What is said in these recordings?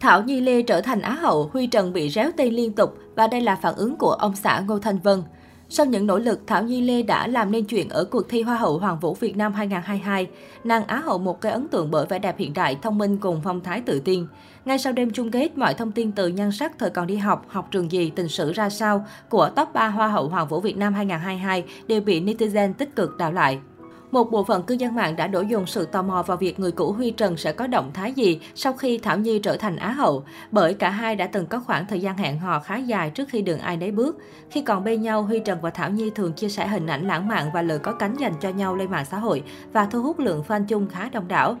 Thảo Nhi Lê trở thành Á hậu, Huy Trần bị réo tên liên tục và đây là phản ứng của ông xã Ngô Thanh Vân. Sau những nỗ lực, Thảo Nhi Lê đã làm nên chuyện ở cuộc thi Hoa hậu Hoàng vũ Việt Nam 2022. Nàng Á hậu một cái ấn tượng bởi vẻ đẹp hiện đại, thông minh cùng phong thái tự tin. Ngay sau đêm chung kết, mọi thông tin từ nhan sắc thời còn đi học, học trường gì, tình sử ra sao của top 3 Hoa hậu Hoàng vũ Việt Nam 2022 đều bị netizen tích cực đào lại. Một bộ phận cư dân mạng đã đổ dồn sự tò mò vào việc người cũ Huy Trần sẽ có động thái gì sau khi Thảo Nhi trở thành Á hậu, bởi cả hai đã từng có khoảng thời gian hẹn hò khá dài trước khi đường ai nấy bước. Khi còn bên nhau, Huy Trần và Thảo Nhi thường chia sẻ hình ảnh lãng mạn và lời có cánh dành cho nhau lên mạng xã hội và thu hút lượng fan chung khá đông đảo.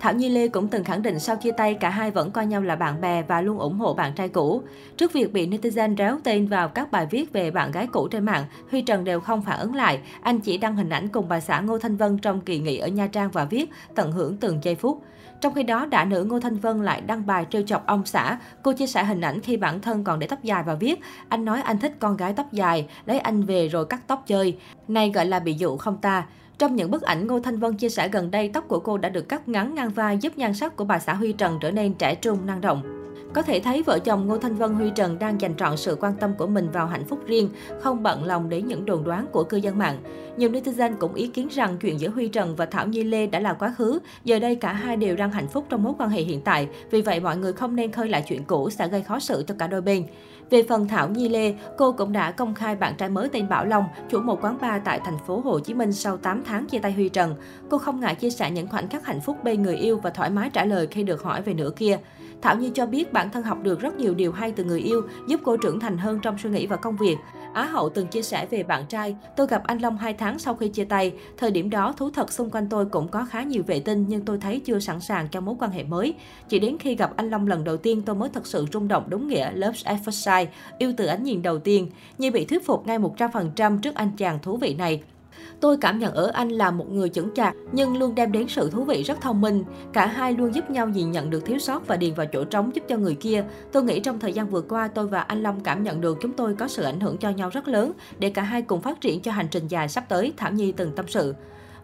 Thảo Nhi Lê cũng từng khẳng định sau chia tay cả hai vẫn coi nhau là bạn bè và luôn ủng hộ bạn trai cũ. Trước việc bị netizen réo tên vào các bài viết về bạn gái cũ trên mạng, Huy Trần đều không phản ứng lại. Anh chỉ đăng hình ảnh cùng bà xã Ngô Thanh Vân trong kỳ nghỉ ở Nha Trang và viết tận hưởng từng giây phút. Trong khi đó, đã nữ Ngô Thanh Vân lại đăng bài trêu chọc ông xã. Cô chia sẻ hình ảnh khi bản thân còn để tóc dài và viết Anh nói anh thích con gái tóc dài, lấy anh về rồi cắt tóc chơi. Này gọi là bị dụ không ta? Trong những bức ảnh, Ngô Thanh Vân chia sẻ gần đây tóc của cô đã được cắt ngắn ngang vai giúp nhan sắc của bà xã Huy Trần trở nên trẻ trung, năng động. Có thể thấy vợ chồng Ngô Thanh Vân Huy Trần đang dành trọn sự quan tâm của mình vào hạnh phúc riêng, không bận lòng đến những đồn đoán của cư dân mạng. Nhiều netizen cũng ý kiến rằng chuyện giữa Huy Trần và Thảo Nhi Lê đã là quá khứ, giờ đây cả hai đều đang hạnh phúc trong mối quan hệ hiện tại, vì vậy mọi người không nên khơi lại chuyện cũ sẽ gây khó xử cho cả đôi bên. Về phần Thảo Nhi Lê, cô cũng đã công khai bạn trai mới tên Bảo Long, chủ một quán bar tại thành phố Hồ Chí Minh sau 8 tháng chia tay Huy Trần. Cô không ngại chia sẻ những khoảnh khắc hạnh phúc bên người yêu và thoải mái trả lời khi được hỏi về nửa kia. Thảo Nhi cho biết bản thân học được rất nhiều điều hay từ người yêu, giúp cô trưởng thành hơn trong suy nghĩ và công việc. Á hậu từng chia sẻ về bạn trai, tôi gặp anh Long 2 tháng sau khi chia tay. Thời điểm đó, thú thật xung quanh tôi cũng có khá nhiều vệ tinh nhưng tôi thấy chưa sẵn sàng cho mối quan hệ mới. Chỉ đến khi gặp anh Long lần đầu tiên tôi mới thật sự rung động đúng nghĩa love at first sight, yêu từ ánh nhìn đầu tiên. Như bị thuyết phục ngay 100% trước anh chàng thú vị này. Tôi cảm nhận ở anh là một người chững chạc, nhưng luôn đem đến sự thú vị rất thông minh. Cả hai luôn giúp nhau nhìn nhận được thiếu sót và điền vào chỗ trống giúp cho người kia. Tôi nghĩ trong thời gian vừa qua, tôi và anh Long cảm nhận được chúng tôi có sự ảnh hưởng cho nhau rất lớn để cả hai cùng phát triển cho hành trình dài sắp tới, Thảo Nhi từng tâm sự.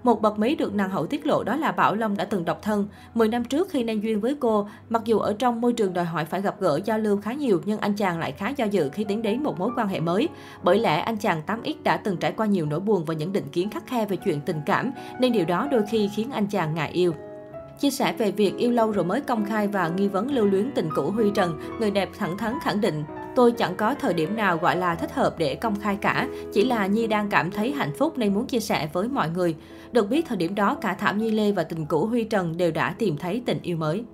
Một bậc mí được nàng hậu tiết lộ đó là Bảo Long đã từng độc thân. 10 năm trước khi nên duyên với cô, mặc dù ở trong môi trường đòi hỏi phải gặp gỡ giao lưu khá nhiều nhưng anh chàng lại khá do dự khi tiến đến một mối quan hệ mới. Bởi lẽ anh chàng 8X đã từng trải qua nhiều nỗi buồn và những định kiến khắc khe về chuyện tình cảm, nên điều đó đôi khi khiến anh chàng ngại yêu. Chia sẻ về việc yêu lâu rồi mới công khai và nghi vấn lưu luyến tình cũ Huy Trần, người đẹp thẳng thắn khẳng định Tôi chẳng có thời điểm nào gọi là thích hợp để công khai cả, chỉ là Nhi đang cảm thấy hạnh phúc nên muốn chia sẻ với mọi người. Được biết thời điểm đó cả Thảo Nhi Lê và tình cũ Huy Trần đều đã tìm thấy tình yêu mới.